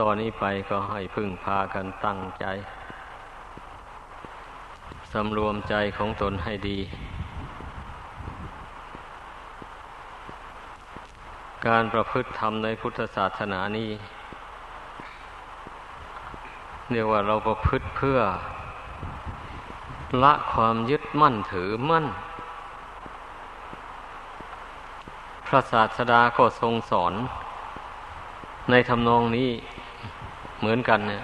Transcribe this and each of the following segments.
ตอนนี้ไปก็ให้พึ่งพากันตั้งใจสำรวมใจของตนให้ดี การประพฤติธรรมในพุทธศาสนานี้เรียกว่าเราประพฤติเพื่อ ละความยึดมั่นถือมั่น พระศาสดาก็ทรงสอน ในทำนองนี้เหมือนกันเนี่ย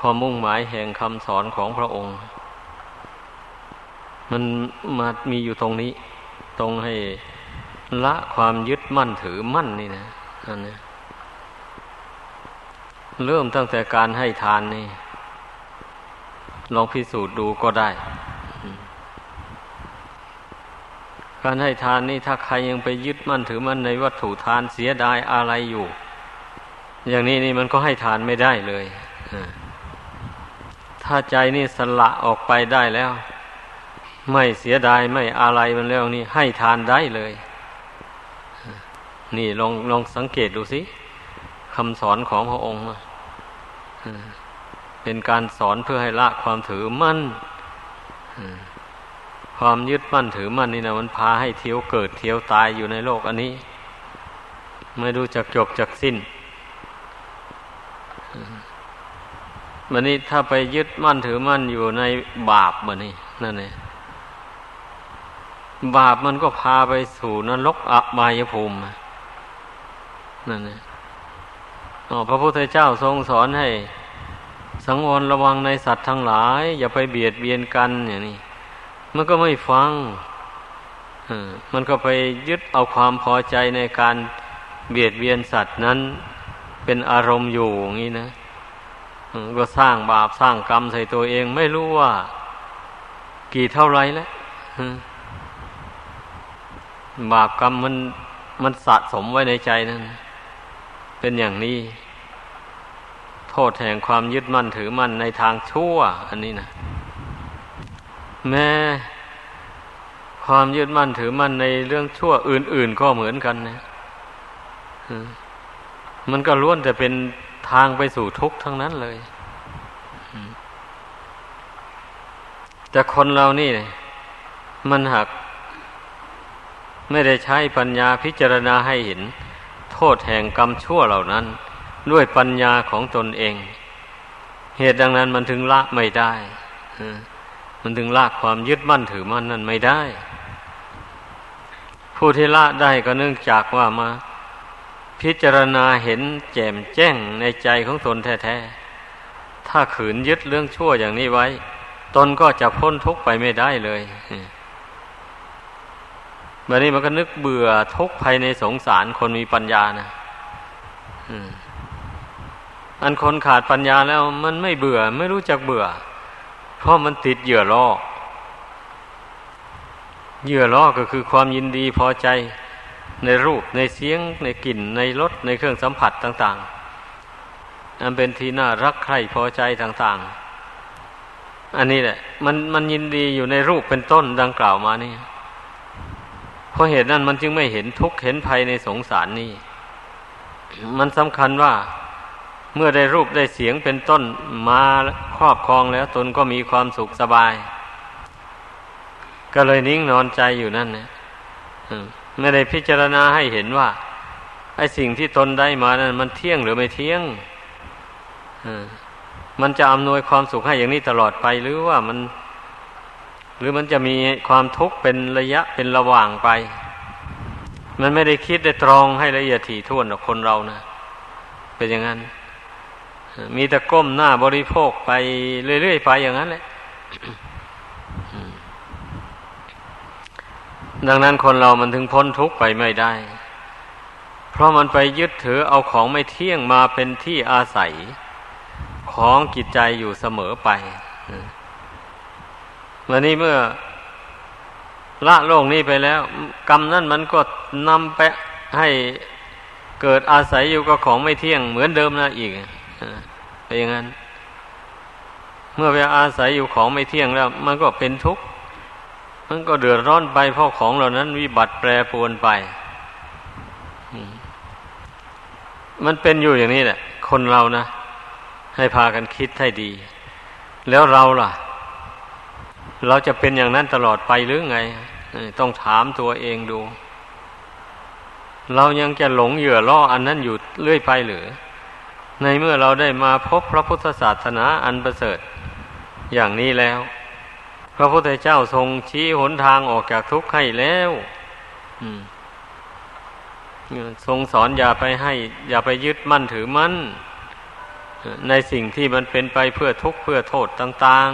ความมุ่งหมายแห่งคำสอนของพระองค์ มันมามีอยู่ตรงนี้ ตรงให้ละความยึดมั่นถือมั่นนี่นะอันนี้เริ่มตั้งแต่การให้ทานนี่ ลองพิสูจน์ดูก็ได้ การให้ทานนี่ถ้าใครยังไปยึดมั่นถือมั่นในวัตถุทานเสียดายอะไรอยู่ อย่างนี้นี่มันก็ให้ทานไม่ได้เลยถ้าใจนี่สละออกไปได้แล้ว ไม่เสียดายไม่อะไรมันแล้วนี่ให้ทานได้เลย นี่ลองลองสังเกตดูสิคำสอนของพระองค์เป็นการสอนเพื่อให้ละความถือมั่น ความยึดมั่นถือมั่นนี่นะมันพาให้เที่ยวเกิดเที่ยวตายอยู่ในโลกอันนี้ ไม่รู้จักจบจักสิ้นมันนี้ถ้าไปยึดมั่นถือมั่นอยู่ในบาปมันนี่นั่นเองบาปมันก็พาไปสู่นรกอบายภูมินั่นเองพระพุทธเจ้าทรงสอนให้ สังวรระวังในสัตว์ทั้งหลาย อย่าไปเบียดเบียนกันอย่างนี้ มันก็ไม่ฟังมันก็ไปยึดเอาความพอใจในการเบียดเบียนสัตว์นั้น เป็นอารมณ์อยู่อย่างนี้นะก็สร้างบาปสร้างกรรมใส่ตัวเอง ไม่รู้ว่า กี่เท่าไรแล้วบาปกรรมมันมันสะสมไว้ในใจนั่นเป็นอย่างนี้ โทษแห่งความยึดมั่นถือมั่นในทางชั่ว อันนี้นะ แม้ความยึดมั่นถือมั่นในเรื่องชั่วอื่น ๆ ก็เหมือนกันนะมันก็ล้วนแต่เป็นทางไปสู่ทุกข์ทั้งนั้นเลยแต่คนเรานี่มันหัก ไม่ได้ใช้ปัญญาพิจารณาให้เห็น โทษแห่งกรรมชั่วเหล่านั้น ด้วยปัญญาของตนเอง เหตุดังนั้นมันถึงละไม่ได้ มันถึงละความยึดมั่นถือมั่นนั่นไม่ได้ ผู้ที่ละได้ก็เนื่องจากว่ามา พิจารณาเห็นแจ่มแจ้งในใจของตนแท้ๆ ถ้าขืนยึดเรื่องชั่วอย่างนี้ไว้ ตนก็จะพ้นทุกข์ไปไม่ได้เลยแบบนี้มันก็นึกเบื่อทุกข์ภายในสงสารคนมีปัญญานะอันคนขาดปัญญาแล้วมันไม่เบื่อไม่รู้จักเบื่อ เพราะมันติดเหยื่อล่อเหยื่อล่อก็คือความยินดีพอใจในรูปในเสียง ในกลิ่น ในรสในเครื่องสัมผัสต่าง ๆ อันเป็นที่น่ารักใคร่พอใจต่าง ๆ อันนี้แหละ มันมันยินดีอยู่ในรูปเป็นต้นดังกล่าวมานี่เพราะเหตุนั้นมันจึงไม่เห็นทุกข์เห็นภัยในสงสารนี่ มันสำคัญว่า เมื่อได้รูปได้เสียงเป็นต้นมาครอบครองแล้วตนก็มีความสุขสบาย ก็เลยนิ่งนอนใจอยู่นั่นนะไม่ได้พิจารณาให้เห็นว่าไอ้สิ่งที่ตนได้มานั้นมันเที่ยงหรือไม่เที่ยงมันจะอำนวยความสุขให้อย่างนี้ตลอดไปหรือว่ามัน หรือมันจะมีความทุกข์เป็นระยะเป็นระหว่างไป มันไม่ได้คิดได้ตรองให้ละเอียดถี่ถ้วนกับคนเรานะเป็นอย่างนั้น มีแต่ก้มหน้าบริโภคไปเรื่อยๆไปอย่างนั้นแหละดังนั้นคนเรามันถึงพ้นทุกข์ไปไม่ได้ เพราะมันไปยึดถือเอาของไม่เที่ยงมาเป็นที่อาศัยของจิตใจอยู่เสมอไปวันนี้เมื่อละโลกนี้ไปแล้ว กรรมนั่นมันก็นำไปให้เกิดอาศัยอยู่กับของไม่เที่ยงเหมือนเดิมนะอีก เป็นอย่างนั้น เมื่อไปอาศัยอยู่ของไม่เที่ยงแล้ว มันก็เป็นทุกข์ มันก็เดือดร้อนไปเพราะของเหล่านั้นวิบัติแปรปรวนไป มันเป็นอยู่อย่างนี้แหละ คนเรานะ ให้พากันคิดให้ดี แล้วเราล่ะ เราจะเป็นอย่างนั้นตลอดไปหรือไง ต้องถามตัวเองดูเรายังจะหลงเหยื่อล่ออันนั้นอยู่เรื่อยไปหรือ ในเมื่อเราได้มาพบพระพุทธศาสนาอันประเสริฐอย่างนี้แล้ว พระพุทธเจ้าทรงชี้หนทางออกจากทุกข์ให้แล้วทรงสอนอย่าไปให้ อย่าไปยึดมั่นถือมั่นในสิ่งที่มันเป็นไปเพื่อทุกข์เพื่อโทษต่าง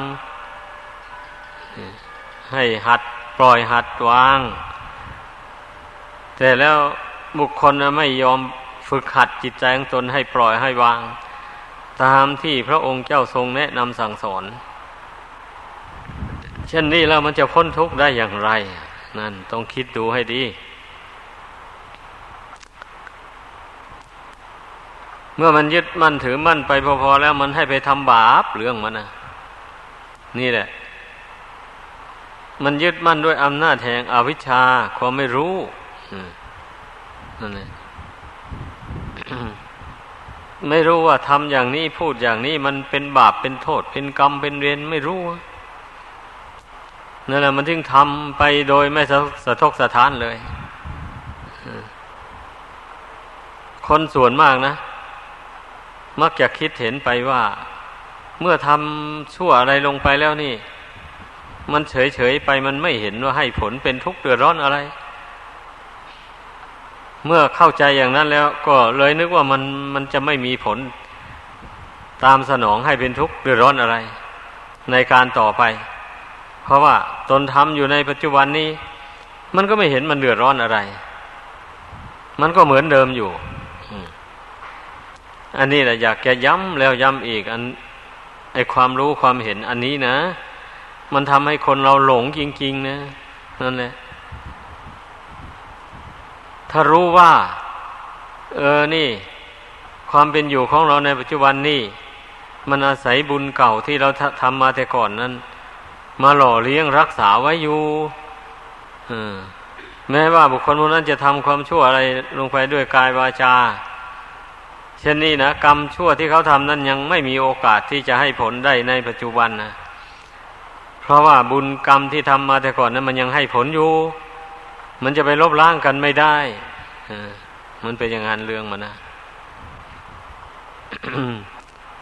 ๆ ให้หัดปล่อยหัดวาง แต่แล้วบุคคลไม่ยอม ฝึกหัดจิตใจของตนให้ปล่อยให้วาง ตามที่พระองค์เจ้าทรงแนะนำสั่งสอน เช่นนี้แล้วมันจะพ้นทุกข์ได้อย่างไร นั่นต้องคิดดูให้ดี เมื่อมันยึดมั่นถือมั่นไปพอๆแล้วมันให้ไปทำบาปเรื่องมันนะนี่แหละ มันยึดมั่นด้วยอำนาจแห่งอวิชชาความไม่รู้นั่นแหละ ไม่รู้ว่าทำอย่างนี้พูดอย่างนี้มันเป็นบาปเป็นโทษ เป็นกรรมเป็นเวรไม่รู้นั่นแหละมันถึงทำไปโดยไม่สะทกสะท้านเลย คนส่วนมากนะ มักจะคิดเห็นไปว่า เมื่อทำชั่วอะไรลงไปแล้วนี่ มันเฉยๆไปมันไม่เห็นว่าให้ผลเป็นทุกข์เดือดร้อนอะไร เมื่อเข้าใจอย่างนั้นแล้วก็เลยนึกว่ามันมันจะไม่มีผลตามสนองให้เป็นทุกข์เดือดร้อนอะไร ในการต่อไป เพราะว่าตนทำอยู่ในปัจจุบันนี้ มันก็ไม่เห็นมันเดือดร้อนอะไร มันก็เหมือนเดิมอยู่อันนี้แหละอยากจะย้ำแล้วย้ำอีก อันไอความรู้ความเห็นอันนี้นะ มันทำให้คนเราหลงจริง ๆ นะนั่นแหละ ถ้ารู้ว่า เออนี่ ความเป็นอยู่ของเราในปัจจุบันนี่ มันอาศัยบุญเก่าที่เราทำมาแต่ก่อนนั้น มาหล่อเลี้ยงรักษาไว้อยู่แม้ว่าบุคคลคนนั้นจะทำความชั่วอะไรลงไปด้วยกายวาจาเช่นนี้นะกรรมชั่วที่เขาทำนั้นยังไม่มีโอกาสที่จะให้ผลได้ในปัจจุบันนะเพราะว่าบุญกรรมที่ทำมาแต่ก่อนนั้นมันยังให้ผลอยู่ มันจะไปลบล้างกันไม่ได้มันเป็นอย่างนั้นเรื่องมันนะ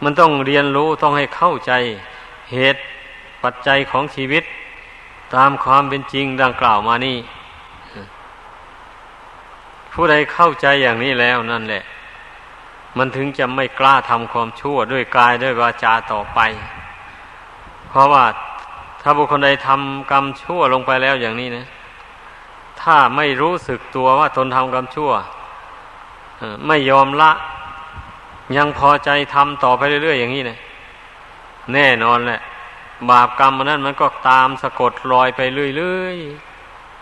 มันต้องเรียนรู้ต้องให้เข้าใจเหตุปัจจัยของชีวิต ตามความเป็นจริงดังกล่าวมานี่ ผู้ใดเข้าใจอย่างนี้แล้วนั่นแหละ มันถึงจะไม่กล้าทำความชั่วด้วยกายด้วยวาจาต่อไป เพราะว่าถ้าบุคคลใดทำกรรมชั่วลงไปแล้วอย่างนี้นะ ถ้าไม่รู้สึกตัวว่าตนทำกรรมชั่วไม่ยอมละ ยังพอใจทำต่อไปเรื่อยๆอย่างนี้นะแน่นอนแหละ บาปกรรมมันนั้นมันก็ตามสะกดรอยไปเรื่อย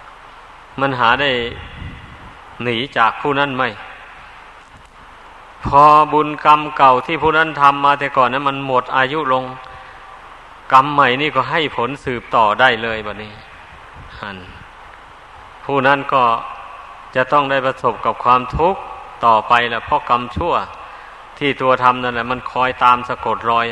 ๆมันหาได้หนีจากผู้นั้นไหมพอบุญกรรมเก่าที่ผู้นั้นทำมาแต่ก่อนนั้นมันหมดอายุลง กรรมใหม่นี่ก็ให้ผลสืบต่อได้เลยแบบนี้ หัน ผู้นั้นก็จะต้องได้ประสบกับความทุกข์ต่อไปแหละเพราะกรรมชั่ว ที่ตัวทำนั่นแหละ มันคอยตามสะกดรอย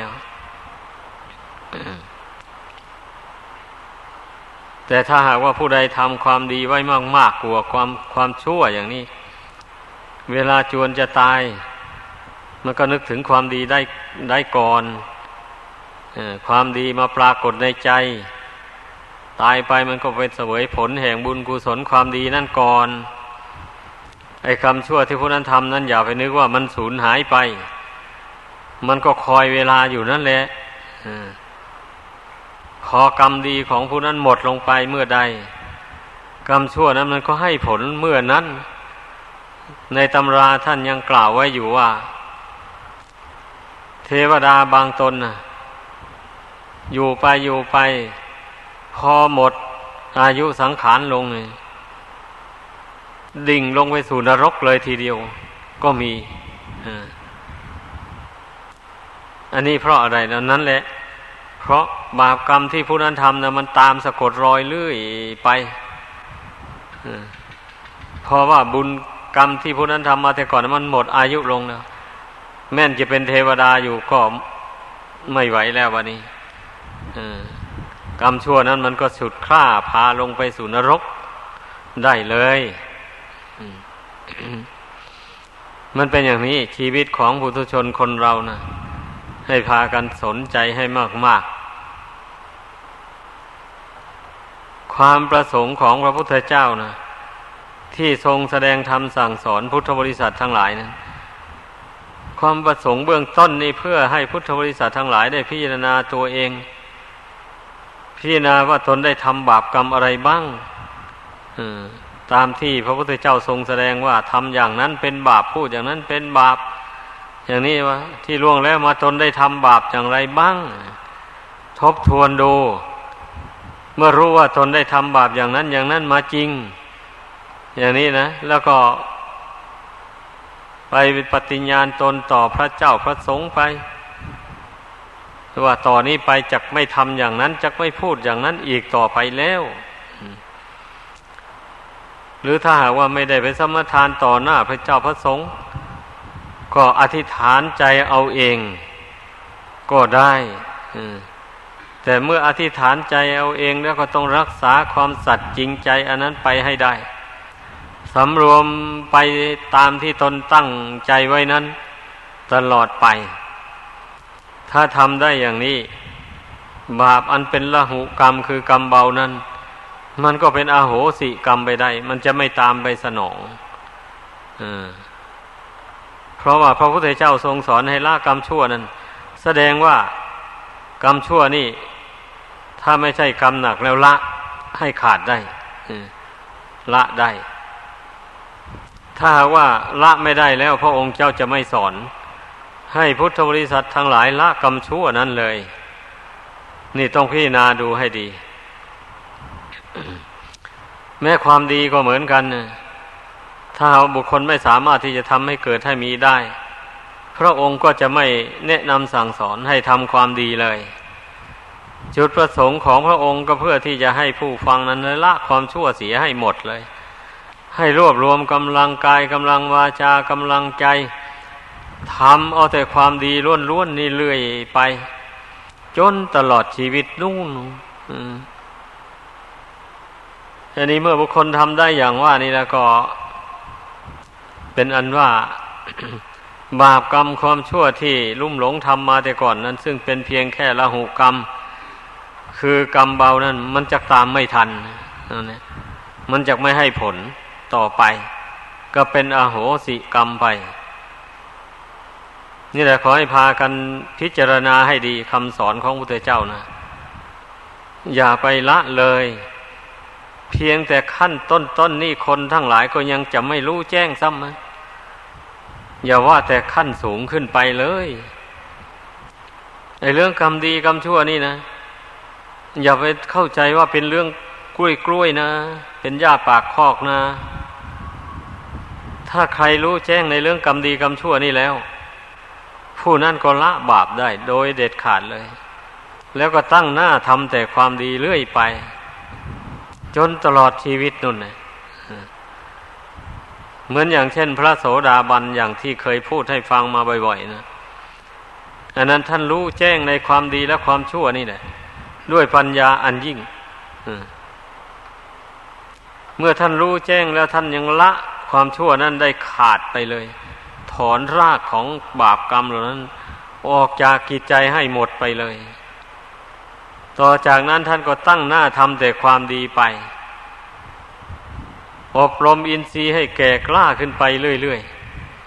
แต่ถ้าหากว่าผู้ใดทำความดีไว้มากๆกลัวความความชั่วอย่างนี้ เวลาจวนจะตาย มันก็นึกถึงความดีได้ได้ก่อนอความดีมาปรากฏในใจ ตายไปมันก็เป็นเสวยผลแห่งบุญกุศลความดีนั่นก่อน ไอ้คำชั่วที่ผู้นั้นทำนั้นอย่าไปนึกว่ามันสูญหายไป มันก็คอยเวลาอยู่นั่นแหละพอกรรมดีของผู้นั้นหมดลงไปเมื่อใด กรรมชั่วนั้นมันก็ให้ผลเมื่อนั้น ในตำราท่านยังกล่าวไว้อยู่ว่า เทวดาบางตนอยู่ไปอยู่ไป พอหมดอายุสังขารลงเลยดิ่งลงไปสู่นรกเลยทีเดียว ก็มี อันนี้เพราะอะไรนั้นแหละ เพราะบาปกรรมที่ผู้นั้นทำนะมันตามสะกดรอยเลื่อยไปเพราะว่าบุญกรรมที่ผู้นั้นทำมาแต่ก่อนมันหมดอายุลงแล้วแม่นจะเป็นเทวดาอยู่ก็ไม่ไหวแล้ววันนี้ กรรมชั่วนั้นมันก็สุดคล้าพาลงไปสู่นรกได้เลยมันเป็นอย่างนี้ชีวิตของผู้ทุชนคนเรานะให้พากันสนใจให้มาก ๆ ความประสงค์ของพระพุทธเจ้านะที่ทรงแสดงธรรมสั่งสอนพุทธบริษัททั้งหลายนะั้นความประสงค์เบื้องต้นนี่เพื่อให้พุทธบริษัททั้งหลายได้พิจารณาตัวเอง พิจารณาว่าตนได้ทำบาปกรรมอะไรบ้างตามที่พระพุทธเจ้าทรงแสดงว่าทำอย่างนั้นเป็นบาปพูดอย่างนั้นเป็นบาป อย่างนี้ว่าที่ล่วงแล้วมาตนได้ทำบาปอย่างไรบ้าง ทบทวนดู เมื่อรู้ว่าตนได้ทำบาปอย่างนั้นอย่างนั้นมาจริง อย่างนี้นะ แล้วก็ ไปปฏิญญาณตนต่อพระเจ้าพระสงฆ์ไป ว่าต่อนนี้ไปจักไม่ทำอย่างนั้นจักไม่พูดอย่างนั้นอีกต่อไปแล้ว หรือถ้าหากว่าไม่ได้ไปสมทานต่อหน้าพระเจ้าพระสงฆ์ก็อธิษฐานใจเอาเอง ก็ได้แต่เมื่ออธิษฐานใจเอาเองแล้วก็ต้องรักษาความสัตย์จริงใจ อันนั้นไปให้ได้สำรวมไปตามที่ตนตั้งใจไว้นั้น ตลอดไป ถ้าทำได้อย่างนี้ บาปอันเป็นละหุกรรมคือกรรมเบานั้น มันก็เป็นอาโหสิกรรมไปได้ มันจะไม่ตามไปสนองอเพราะว่าพระพุทธเจ้าทรงสอนให้ละกรรมชั่วนั้น แสดงว่ากรรมชั่วนี่ ถ้าไม่ใช่กรรมหนักแล้วละให้ขาดได้ละได้ ถ้าว่าละไม่ได้แล้วพระองค์เจ้าจะไม่สอน ให้พุทธบริษัททั้งหลายละกรรมชั่วนั้นเลย นี่ต้องพิจารณาดูให้ดี แม้ความดีก็เหมือนกัน ถ้าบุคคลไม่สามารถที่จะทำให้เกิดให้มีได้ พระองค์ก็จะไม่แนะนำสั่งสอนให้ทำความดีเลย จุดประสงค์ของพระองค์ก็เพื่อที่จะให้ผู้ฟังนั้นละความชั่วเสียให้หมดเลย ให้รวบรวมกำลังกายกำลังวาจากำลังใจ ทำเอาแต่ความดีล้วนๆนี่เรื่อยไป จนตลอดชีวิตนู่นอันนี้เมื่อบุคคลทำได้อย่างว่านี่แล้วก็ เป็นอันว่า บาปกรรมความชั่วที่ลุ่มหลงทำมาแต่ก่อนนั้น ซึ่งเป็นเพียงแค่ละหูกรรม คือกรรมเบานั้น มันจะตามไม่ทันนั่นแหละมันจะไม่ให้ผลต่อไป ก็เป็นอโหสิกรรมไป นี่แหละขอให้พากันพิจารณาให้ดีคำสอนของพระพุทธเจ้านะ อย่าไปละเลย เพียงแต่ขั้นต้นต้นนี่คนทั้งหลายก็ยังจะไม่รู้แจ้งซ้ำนะอย่าว่าแต่ขั้นสูงขึ้นไปเลยไอ้เรื่องกรรมดีกรรมชั่วนี่นะ อย่าไปเข้าใจว่าเป็นเรื่องกล้วยกล้วยนะ เป็นหญ้าปากคอกนะ ถ้าใครรู้แจ้งในเรื่องกรรมดีกรรมชั่วนี่แล้ว ผู้นั้นก็ละบาปได้โดยเด็ดขาดเลย แล้วก็ตั้งหน้าทำแต่ความดีเรื่อยไป จนตลอดชีวิตนุ่นนะเหมือนอย่างเช่น พระโสดาบันอย่างที่เคยพูดให้ฟังมาบ่อยๆนะอันนั้นท่านรู้แจ้งในความดีและความชั่วนี่แหละ ด้วยปัญญาอันยิ่งเมื่อท่านรู้แจ้งแล้วท่านยังละความชั่วนั้นได้ขาดไปเลย อนรากของบาปกรรมเหล่านั้น ออกจากกิจใจให้หมดไปเลย ต่อจากนั้นท่านก็ตั้งหน้าทำแต่ความดีไป อบรมอินทรีย์ให้แก่กล้าขึ้นไปเรื่อย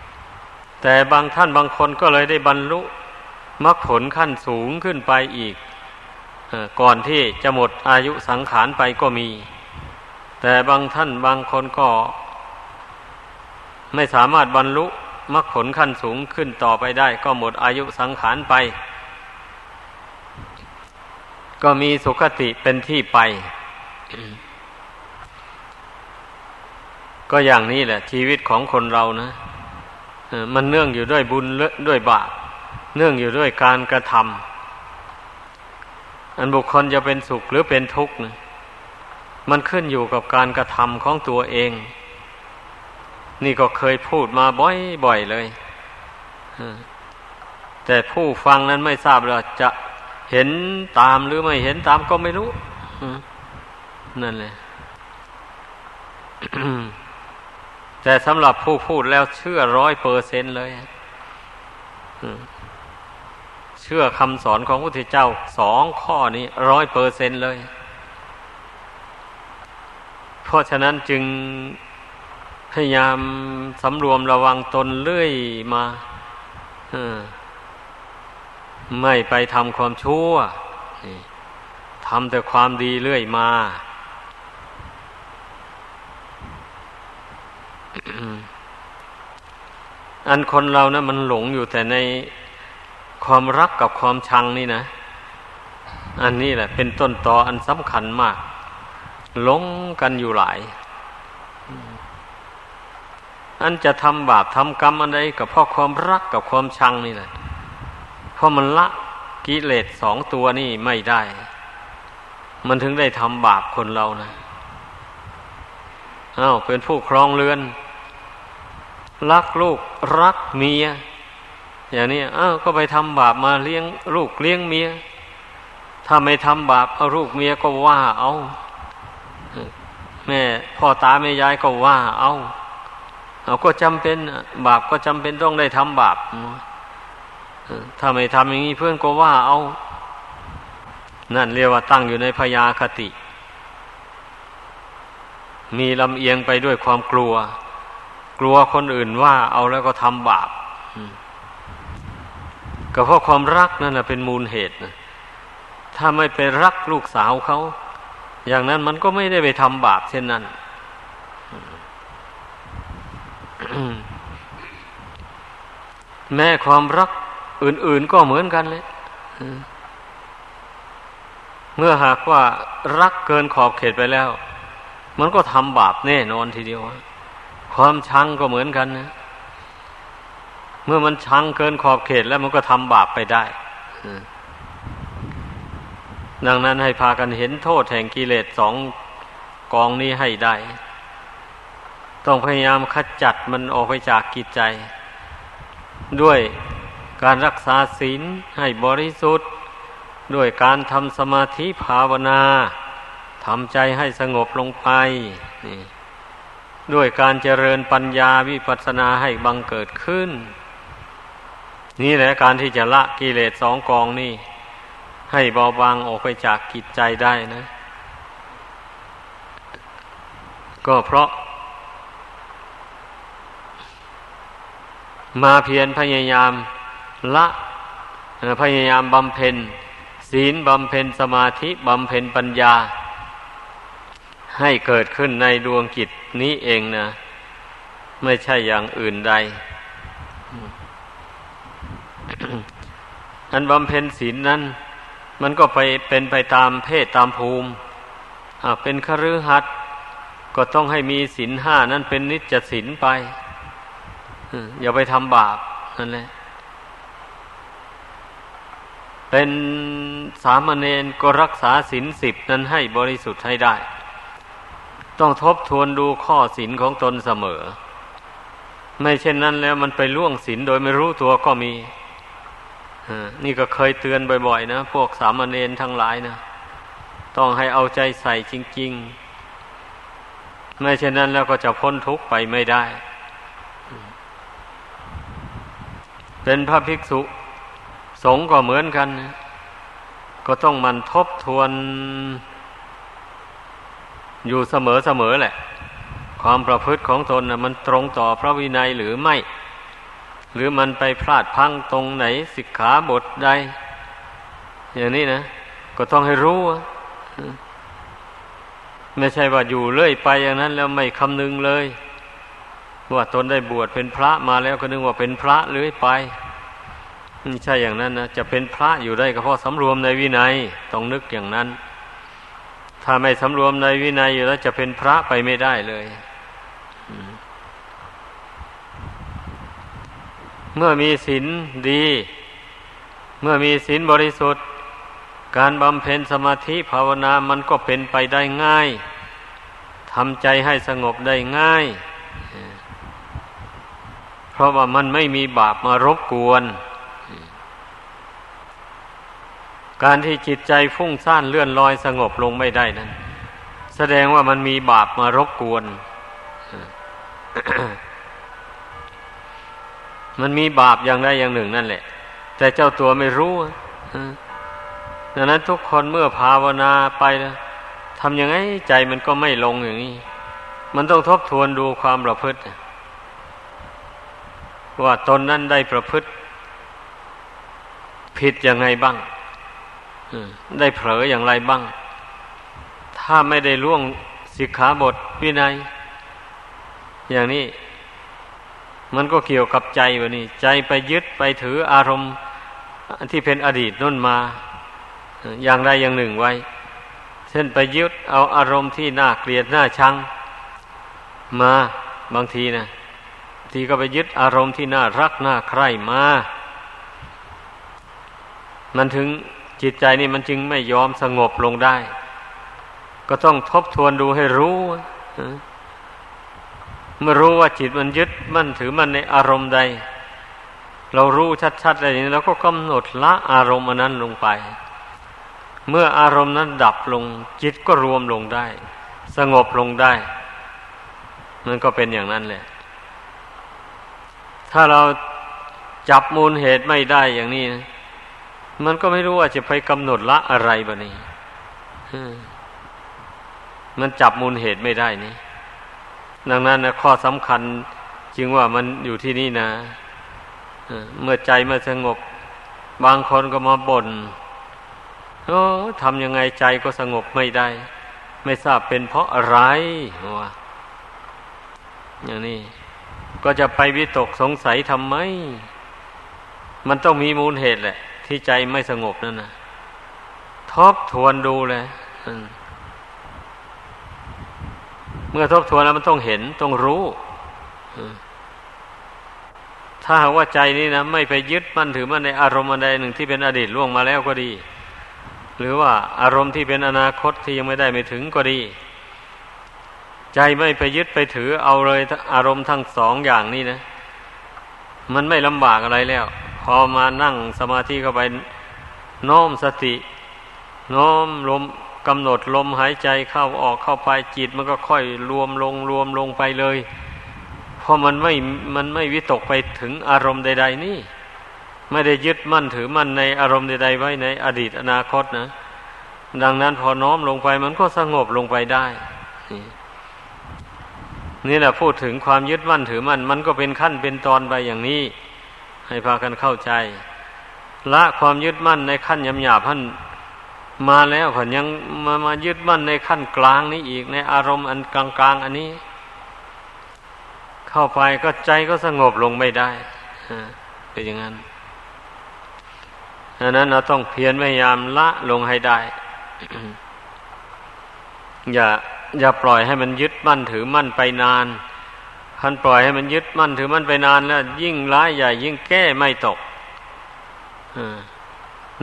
ๆ แต่บางท่านบางคนก็เลยได้บรรลุมรรคผลขั้นสูงขึ้นไปอีก ก่อนที่จะหมดอายุสังขารไปก็มี แต่บางท่านบางคนก็ไม่สามารถบรรลุ มรรคผลขั้นสูงขึ้นต่อไปได้ ก็หมดอายุสังขารไป ก็มีสุขติเป็นที่ไป ก็อย่างนี้แหละ ชีวิตของคนเรานะมันเนื่องอยู่ด้วยบุญด้วยบาปเนื่องอยู่ด้วยการกระทำอันบุคคลจะเป็นสุขหรือเป็นทุกข์นะมันขึ้นอยู่กับการกระทำของตัวเอง นี่ก็เคยพูดมาบ่อยๆเลยแต่ผู้ฟังนั้นไม่ทราบว่าจะเห็นตามหรือไม่เห็นตามก็ไม่รู้นั่นเลยแต่สำหรับผู้พูดแล้วเชื่อร้อยเปอร์เซนเลยเชื่อคำสอนของพระพุทธเจ้าสองข้อนี้ร้อยเปอร์เซนเลย เพราะฉะนั้นจึง พยายามสำรวมระวังตนเรื่อยมาไม่ไปทำความชั่วทำแต่ความดีเรื่อยมาอันคนเรานะมันหลงอยู่แต่ในความรักกับความชังนี่นะ อันนี้แหละ เป็นต้นตออันสำคัญมากหลงกันอยู่หลาย อันจะทำบาปทำกรรมอะไรกับเพราะความรักกับความชังนี่แหละ เพราะมันละกิเลสสองตัวนี่ไม่ได้ มันถึงได้ทำบาปคนเรานะอา้าวเป็นผู้ครองเรือน รักลูกรักเมีย อย่างนี้อ้าวก็ไปทำบาปมาเลี้ยงลูกเลี้ยงเมีย ถ้าไม่ทำบาปเอาลูกเมียก็ว่าเอาแม่พ่อตาแม่ยายก็ว่าเอา เอาก็จำเป็นบาปก็จำเป็นต้องได้ทำบาปถ้าไม่ทำอย่างนี้เพื่อนก็ว่าเอา นั่นเรียกว่าตั้งอยู่ในพยาคติ มีลำเอียงไปด้วยความกลัว กลัวคนอื่นว่าเอาแล้วก็ทำบาปก็เพราะความรักนั่นแหละเป็นมูลเหตุนะถ้าไม่ไปรักลูกสาวเขา อย่างนั้นมันก็ไม่ได้ไปทำบาปเช่นนั้น แม้ความรักอื่น ๆ ก็เหมือนกันเลยเมื่อหากว่ารักเกินขอบเขตไปแล้ว มันก็ทำบาปแน่นอนทีเดียวความชังก็เหมือนกันนะเมื่อมันชังเกินขอบเขตแล้วมันก็ทำบาปไปได้ดังนั้นให้พากันเห็นโทษแห่งกิเลสสองกองนี้ให้ได้ ต้องพยายามขจัดมันออกไปจากกิจใจ ด้วยการรักษาศีลให้บริสุทธิ์ ด้วยการทำสมาธิภาวนาทำใจให้สงบลงไปด้วยการเจริญปัญญาวิปัสสนาให้บังเกิดขึ้น นี่แหละการที่จะละกิเลสสองกองนี่ ให้เบาบางออกไปจากกิจใจได้นะ ก็เพราะ มาเพียรพยายามละพยายามบำเพ็ญศีลบำเพ็ญสมาธิบำเพ็ญปัญญา ให้เกิดขึ้นในดวงจิตนี้เองนะไม่ใช่อย่างอื่นใด อันบำเพ็ญศีลนั้น มันก็ไปเป็นไปตามเพศตามภูมิเป็นคฤหัสถ์ก็ต้องให้มีศีลห้านั้นเป็นนิจศีลไป อย่าไปทำบาปนั่นแหละเป็นสามเณรก็รักษาศีลสิบนั้นให้บริสุทธิ์ให้ได้ ต้องทบทวนดูข้อศีลของตนเสมอ ไม่เช่นนั้นแล้วมันไปล่วงศีลโดยไม่รู้ตัวก็มีนี่ก็เคยเตือนบ่อยๆ นะ พวกสามเณรทั้งหลายนะ ต้องให้เอาใจใส่จริง ๆ ไม่เช่นนั้นแล้วก็จะพ้นทุกข์ไปไม่ได้ เป็นพระภิกษุ สงฆ์ก็เหมือนกัน ก็ต้องมันทบทวนอยู่เสมอๆแหละ ความประพฤติของตนนะมันตรงต่อพระวินัยหรือไม่ หรือมันไปพลาดพังตรงไหนสิกขาบทใดอย่างนี้นะ ก็ต้องให้รู้ ไม่ใช่ว่าอยู่เรื่อยไปอย่างนั้นแล้วไม่คำนึงเลย ว่าตนได้บวชเป็นพระมาแล้วก็นึกว่าเป็นพระเรื่อยไปไม่ใช่อย่างนั้นนะจะเป็นพระอยู่ได้ก็เพราะสำรวมในวินัยต้องนึกอย่างนั้น ถ้าไม่สำรวมในวินัยอยู่แล้วจะเป็นพระไปไม่ได้เลยเมื่อมีศีลดี เมื่อมีศีลบริสุทธิ์ การบำเพ็ญสมาธิภาวนามันก็เป็นไปได้ง่ายทำใจให้สงบได้ง่าย ราะว่ามันไม่มีบาปมารบกวน การที่จิตใจฟุ้งซ่านเลื่อนลอยสงบลงไม่ได้นั้น แสดงว่ามันมีบาปมารบกวน มันมีบาปอย่างใดอย่างหนึ่งนั่นแหละ แต่เจ้าตัวไม่รู้ดังนั้นทุกคนเมื่อภาวนาไปทำยังไงใจมันก็ไม่ลงอย่างนี้ มันต้องทบทวนดูความประพฤติ ว่าตนนั้นได้ประพฤติ ผิดยังไงบ้างได้เผลออย่างไรบ้าง ถ้าไม่ได้ล่วงสิกขาบทวินัย อย่างนี้ มันก็เกี่ยวกับใจวะนี่ใจไปยึดไปถืออารมณ์ที่เป็นอดีตนั่นมา อย่างใดอย่างหนึ่งไว้ เช่นไปยึดเอาอารมณ์ที่น่าเกลียดน่าชัง มาบางทีนะ ทีก็ไปยึดอารมณ์ที่น่ารักน่าใคร่มา มันถึงจิตใจนี่มันจึงไม่ยอมสงบลงได้ ก็ต้องทบทวนดูให้รู้เมื่อรู้ว่าจิตมันยึดมันถือมันในอารมณ์ใด เรารู้ชัดๆอะไรนี้เราก็กำหนดละอารมณ์อันนั้นลงไป เมื่ออารมณ์นั้นดับลง จิตก็รวมลงได้ สงบลงได้ มันก็เป็นอย่างนั้นแหละ ถ้าเราจับมูลเหตุไม่ได้อย่างนี้นะมันก็ไม่รู้ว่าจะไปกำหนดละอะไรบะนี่มันจับมูลเหตุไม่ได้นี่ ดังนั้นนะข้อสำคัญจึงว่ามันอยู่ที่นี่นะเมื่อใจมาสงบบางคนก็มาบน่นโอ้ทำยังไงใจก็สงบไม่ได้ ไม่ทราบเป็นเพราะอะไรวะอย่างนี้ ก็จะไปวิตกสงสัยทำไม มันต้องมีมูลเหตุแหละ ที่ใจไม่สงบนั่นนะทบทวนดูเลยเมื่อทบทวนแล้วมันต้องเห็นต้องรู้ถ้าหากว่าใจนี้นะไม่ไปยึดมั่นถือมั่นในอารมณ์อันใดหนึ่งที่เป็นอดีตล่วงมาแล้วก็ดี หรือว่าอารมณ์ที่เป็นอนาคตที่ยังไม่ได้ไม่ถึงก็ดี ใจไม่ไปยึดไปถือเอาเลยอารมณ์ทั้งสองอย่างนี้นะ มันไม่ลำบากอะไรแล้ว พอมานั่งสมาธิเข้าไปน้อมสติ น้อมลมกำหนดลมหายใจเข้าออกเข้าไปจิตมันก็ค่อยรวมลงรวมลงไปเลย เพราะมันไม่ มันไม่วิตกไปถึงอารมณ์ใด ๆ นี่ ไม่ได้ยึดมั่นถือมั่นในอารมณ์ใด ๆ ไว้ในอดีตอนาคตนะ ดังนั้นพอน้อมลงไปมันก็สงบลงไปได้ นี่แหละพูดถึงความยึดมั่นถือมั่นมันก็เป็นขั้นเป็นตอนไปอย่างนี้ ให้พากันเข้าใจ ละความยึดมั่นในขั้นยำหยาบท่านมาแล้วผ่นยังมามายึดมั่นในขั้นกลางนี้อีกในอารมณ์อันกลางๆอันนี้ เข้าไปก็ใจก็สงบลงไม่ได้เป็นอย่างนั้นดังนั้นเราต้องเพียรพยายามละลงให้ได้ อย่า อย่าปล่อยให้มันยึดมั่นถือมั่นไปนานพันปล่อยให้มันยึดมั่นถือมั่นไปนานแล้ว ยิ่งร้ายใหญ่ยิ่งแก้ไม่ตก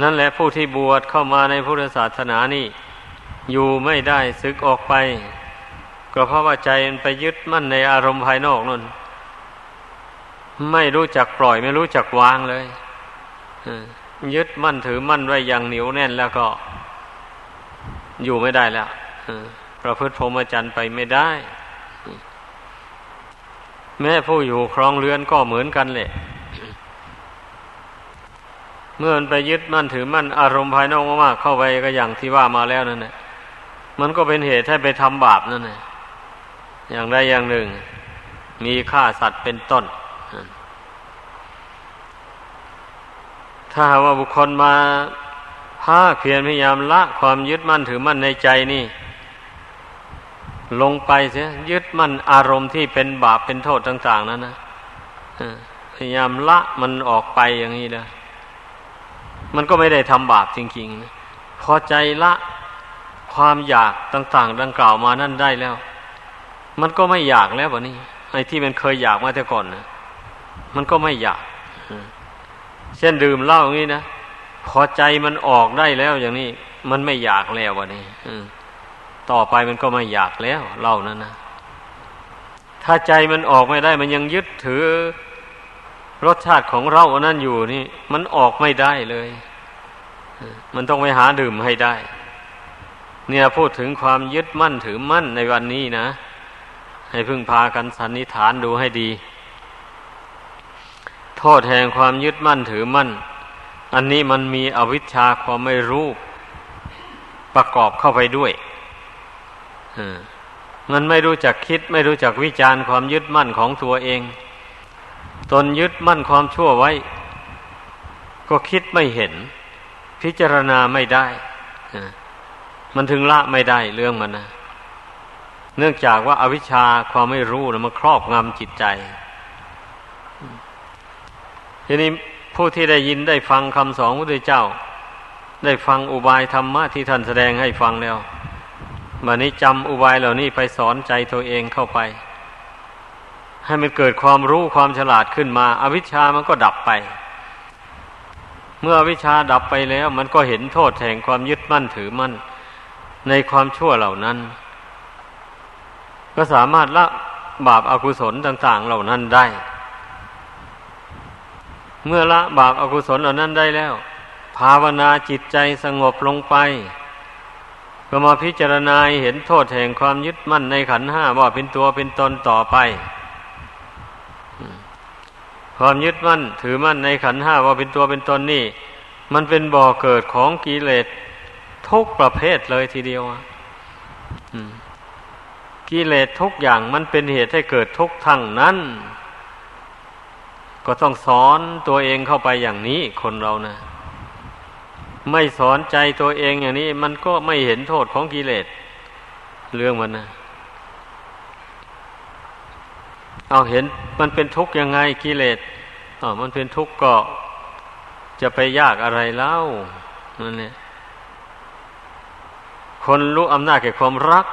นั่นแหละผู้ที่บวชเข้ามาในพุทธศาสนานี่ อยู่ไม่ได้ซึกออกไป ก็เพราะว่าใจมันไปยึดมั่นในอารมณ์ภายนอกนั่นไม่รู้จักปล่อยไม่รู้จักวางเลยยึดมั่นถือมั่นไว้อย่างเหนียวแน่นแล้วก็ อยู่ไม่ได้แล้ว ประพฤติพรหมจรรย์ไปไม่ได้ แม่ผู้อยู่ครองเรือนก็เหมือนกันแหละเมื่อมันไปยึดมั่นถือมั่นอารมณ์ภายนอกมากๆเข้าไปก็อย่างที่ว่ามาแล้วนั่นแหละมันก็เป็นเหตุให้ไปทำบาปนั่นแหละอย่างใดอย่างหนึ่ง มีฆ่าสัตว์เป็นต้น ถ้าว่าบุคคลมาภาคเพียรพยายามละความยึดมั่นถือมั่นในใจนี่ ลงไปเสียยึดมั่นอารมณ์ที่เป็นบาปเป็นโทษต่าง ๆ นั้นนะพยายามละมันออกไปอย่างนี้นะมันก็ไม่ได้ทำบาปจริงๆนะพอใจละความอยากต่าง ๆ ดังกล่าวมานั่นได้แล้ว มันก็ไม่อยากแล้ววะนี่ไอ้ที่มันเคยอยากมาแต่ก่อนนะมันก็ไม่อยากเช่นดื่มเหล้าอย่างนี้นะพอใจมันออกได้แล้วอย่างนี้ มันไม่อยากแล้ววะนี่อื ต่อไปมันก็ไม่อยากแล้วเล่านั้นนะถ้าใจมันออกไม่ได้ มันยังยึดถือรสชาติของเราอันนั้นอยู่นี่ มันออกไม่ได้เลย มันต้องไปหาดื่มให้ได้ เนี่ยพูดถึงความยึดมั่นถือมั่นในวันนี้นะ ให้พึ่งพากันสันนิษฐานดูให้ดี โทษแห่งความยึดมั่นถือมั่น อันนี้มันมีอวิชชาความไม่รู้ประกอบเข้าไปด้วย มันไม่รู้จักคิด ไม่รู้จักวิจารณ์ความยึดมั่นของตัวเอง ตนยึดมั่นความชั่วไว้ ก็คิดไม่เห็น พิจารณาไม่ได้ มันถึงละไม่ได้เรื่องมันนะเนื่องจากว่าอาวิชชาความไม่รู้นะมันครอบงำจิตใจ ทีนี้ผู้ที่ได้ยินได้ฟังคำสอนพระพุทธเจ้า ได้ฟังอุบายธรรมะที่ท่านแสดงให้ฟังแล้ว วันนี้จำอุบายเหล่านี้ไปสอนใจตัวเองเข้าไป ให้มันเกิดความรู้ความฉลาดขึ้นมาอาวิชชามันก็ดับไป เมื่ออวิชชาดับไปแล้ว มันก็เห็นโทษแห่งความยึดมั่นถือมั่น ในความชั่วเหล่านั้น ก็สามารถละบาปอากุศลต่าง ๆ เหล่านั้นได้ เมื่อละบาปอากุศลเหล่านั้นได้แล้ว ภาวนาจิตใจสงบลงไป ก็มาพิจารณาเห็นโทษแห่งความยึดมั่นในขันห้าว่าเป็นตัวเป็นตนต่อไป ความยึดมั่นถือมั่นในขันห้าว่าเป็นตัวเป็นตนนี่ มันเป็นบ่อเกิดของกิเลสทุกประเภทเลยทีเดียวกิเลสทุกอย่างมันเป็นเหตุให้เกิดทุกทั้งนั้น ก็ต้องสอนตัวเองเข้าไปอย่างนี้คนเรานะ ไม่สอนใจตัวเองอย่างนี้ มันก็ไม่เห็นโทษของกิเลสเรื่องมันนะเอาเห็นมันเป็นทุกข์ยังไงกิเลสอ๋อมันเป็นทุกข์ก็จะไปยากอะไรเล่านั่นเนี่ยคนรู้อำนาจแก่ความรัก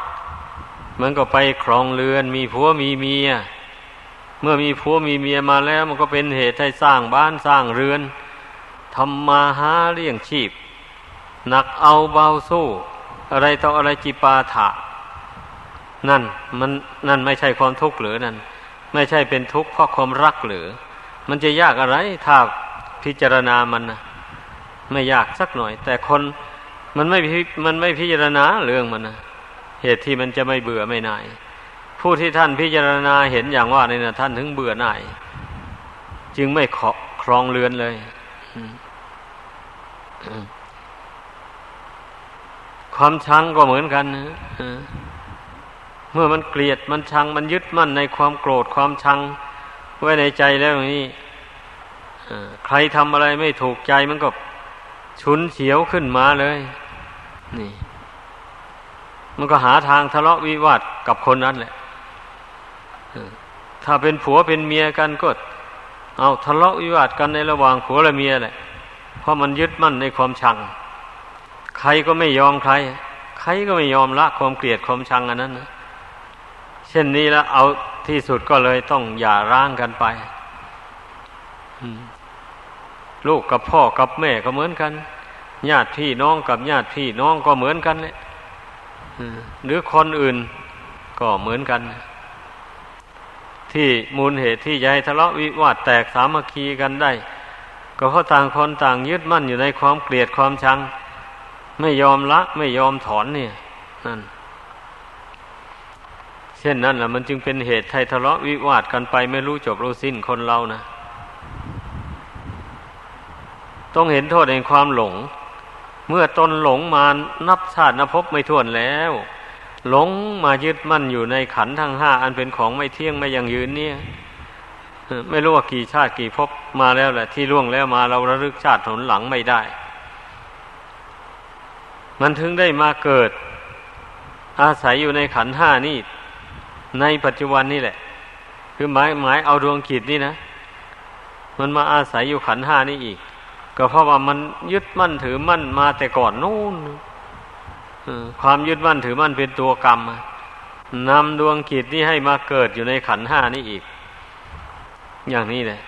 มันก็ไปครองเรือน มีผัวมีเมีย เมื่อมีผัวมีเมียมาแล้ว มันก็เป็นเหตุให้สร้างบ้านสร้างเรือนทำมาหาเลี้ยงชีพ หนักเอาเบาสู้ อะไรต่ออะไรจิปาถะ นั่นมันนั่นไม่ใช่ความทุกข์หรือนั่น ไม่ใช่เป็นทุกข์เพราะความรักหรือ มันจะยากอะไรถ้าพิจารณามันนะไม่ยากสักหน่อย แต่คนมันไม่มันไม่พิจารณาเรื่องมันนะเหตุที่มันจะไม่เบื่อไม่นาย ผู้ที่ท่านพิจารณาเห็นอย่างว่านี่นะท่านถึงเบื่อหน่าย จึงไม่ครองเรือนเลย ความชังก็เหมือนกันนะเมื่อมันเกลียดมันชัง มันยึดมั่นในความโกรธความชัง ไว้ในใจแล้วอย่างนี้ใครทำอะไรไม่ถูกใจมันก็ชุนเฉียวขึ้นมาเลย นี่ มันก็หาทางทะเลาะวิวาทกับคนนั้นแหละถ้าเป็นผัวเป็นเมียกันก็เอาทะเลาะวิวาทกันในระหว่างผัวและเมียแหละเพราะมันยึดมั่นในความชัง ใครก็ไม่ยอมใคร ใครก็ไม่ยอมละความเกลียดความชังอันนั้นนะเช่นนี้แล้วเอาที่สุดก็เลยต้องอย่าร้างกันไปลูกกับพ่อกับแม่ก็เหมือนกันญาติพี่น้องกับญาติพี่น้องก็เหมือนกันเลยหรือคนอื่นก็เหมือนกัน ที่มูลเหตุที่จะให้ทะเลาะวิวาทแตกสามัคคีกันได้ ก็เพราะต่างคนต่างยึดมั่นอยู่ในความเกลียดความชัง ไม่ยอมละ ไม่ยอมถอนเนี่ยนั่นเช่นนั้นแหละมันจึงเป็นเหตุให้ทะเลาะวิวาทกันไปไม่รู้จบรู้สิ้นคนเรานะต้องเห็นโทษในความหลง เมื่อตนหลงมานับชาตินับพบไม่ถ้วนแล้ว หลงมายึดมั่นอยู่ในขันทั้งห้าอันเป็นของไม่เที่ยงไม่ยังยืนเนี่ยไม่รู้ว่ากี่ชาติกี่พบมาแล้วแหละที่ล่วงแล้วมาเราระลึกชาติหนหลังไม่ได้ มันถึงได้มาเกิด อาศัยอยู่ในขันห้านี่ ในปัจจุบันนี่แหละ คือหมายหมายเอาดวงจิตนี่นะ มันมาอาศัยอยู่ขันห้านี่อีก ก็เพราะว่ามันยึดมั่นถือมั่นมาแต่ก่อนนู่นความยึดมั่นถือมั่นเป็นตัวกรรมนำดวงจิตนี่ให้มาเกิดอยู่ในขันห้านี่อีก อย่างนี้เลย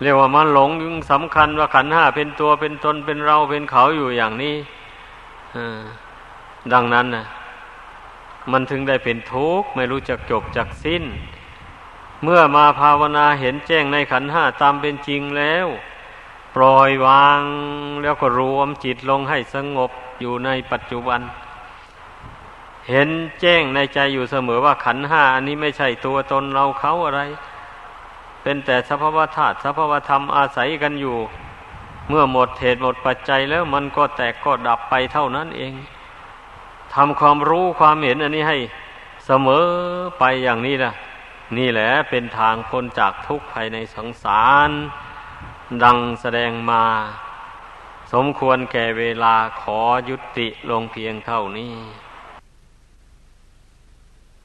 เรียกว่ามันหลงสำคัญว่าขันห้าเป็นตัวเป็นตนเป็นเราเป็นเขาอยู่อย่างนี้ดังนั้นนะมันถึงได้เป็นทุกข์ไม่รู้จักจบจักสิ้นเเมื่อมาภาวนาเห็นแจ้งในขันห้าตามเป็นจริงแล้ว ปล่อยวางแล้วก็รวมจิตลงให้สงบอยู่ในปัจจุบัน เห็นแจ้งในใจอยู่เสมอว่าขันห้าอันนี้ไม่ใช่ตัวตนเราเขาอะไร เป็นแต่สภาวธาตุสภาวธรรมอาศัยกันอยู่ เมื่อหมดเหตุหมดปัจจัยแล้วมันก็แตกก็ดับไปเท่านั้นเองทำความรู้ความเห็นอันนี้ให้เสมอไปอย่างนี้ล่ะ นี่แหละเป็นทางพ้นจากทุกข์ภายในสังสาร ดังแสดงมา สมควรแก่เวลาขอยุติลงเพียงเท่านี้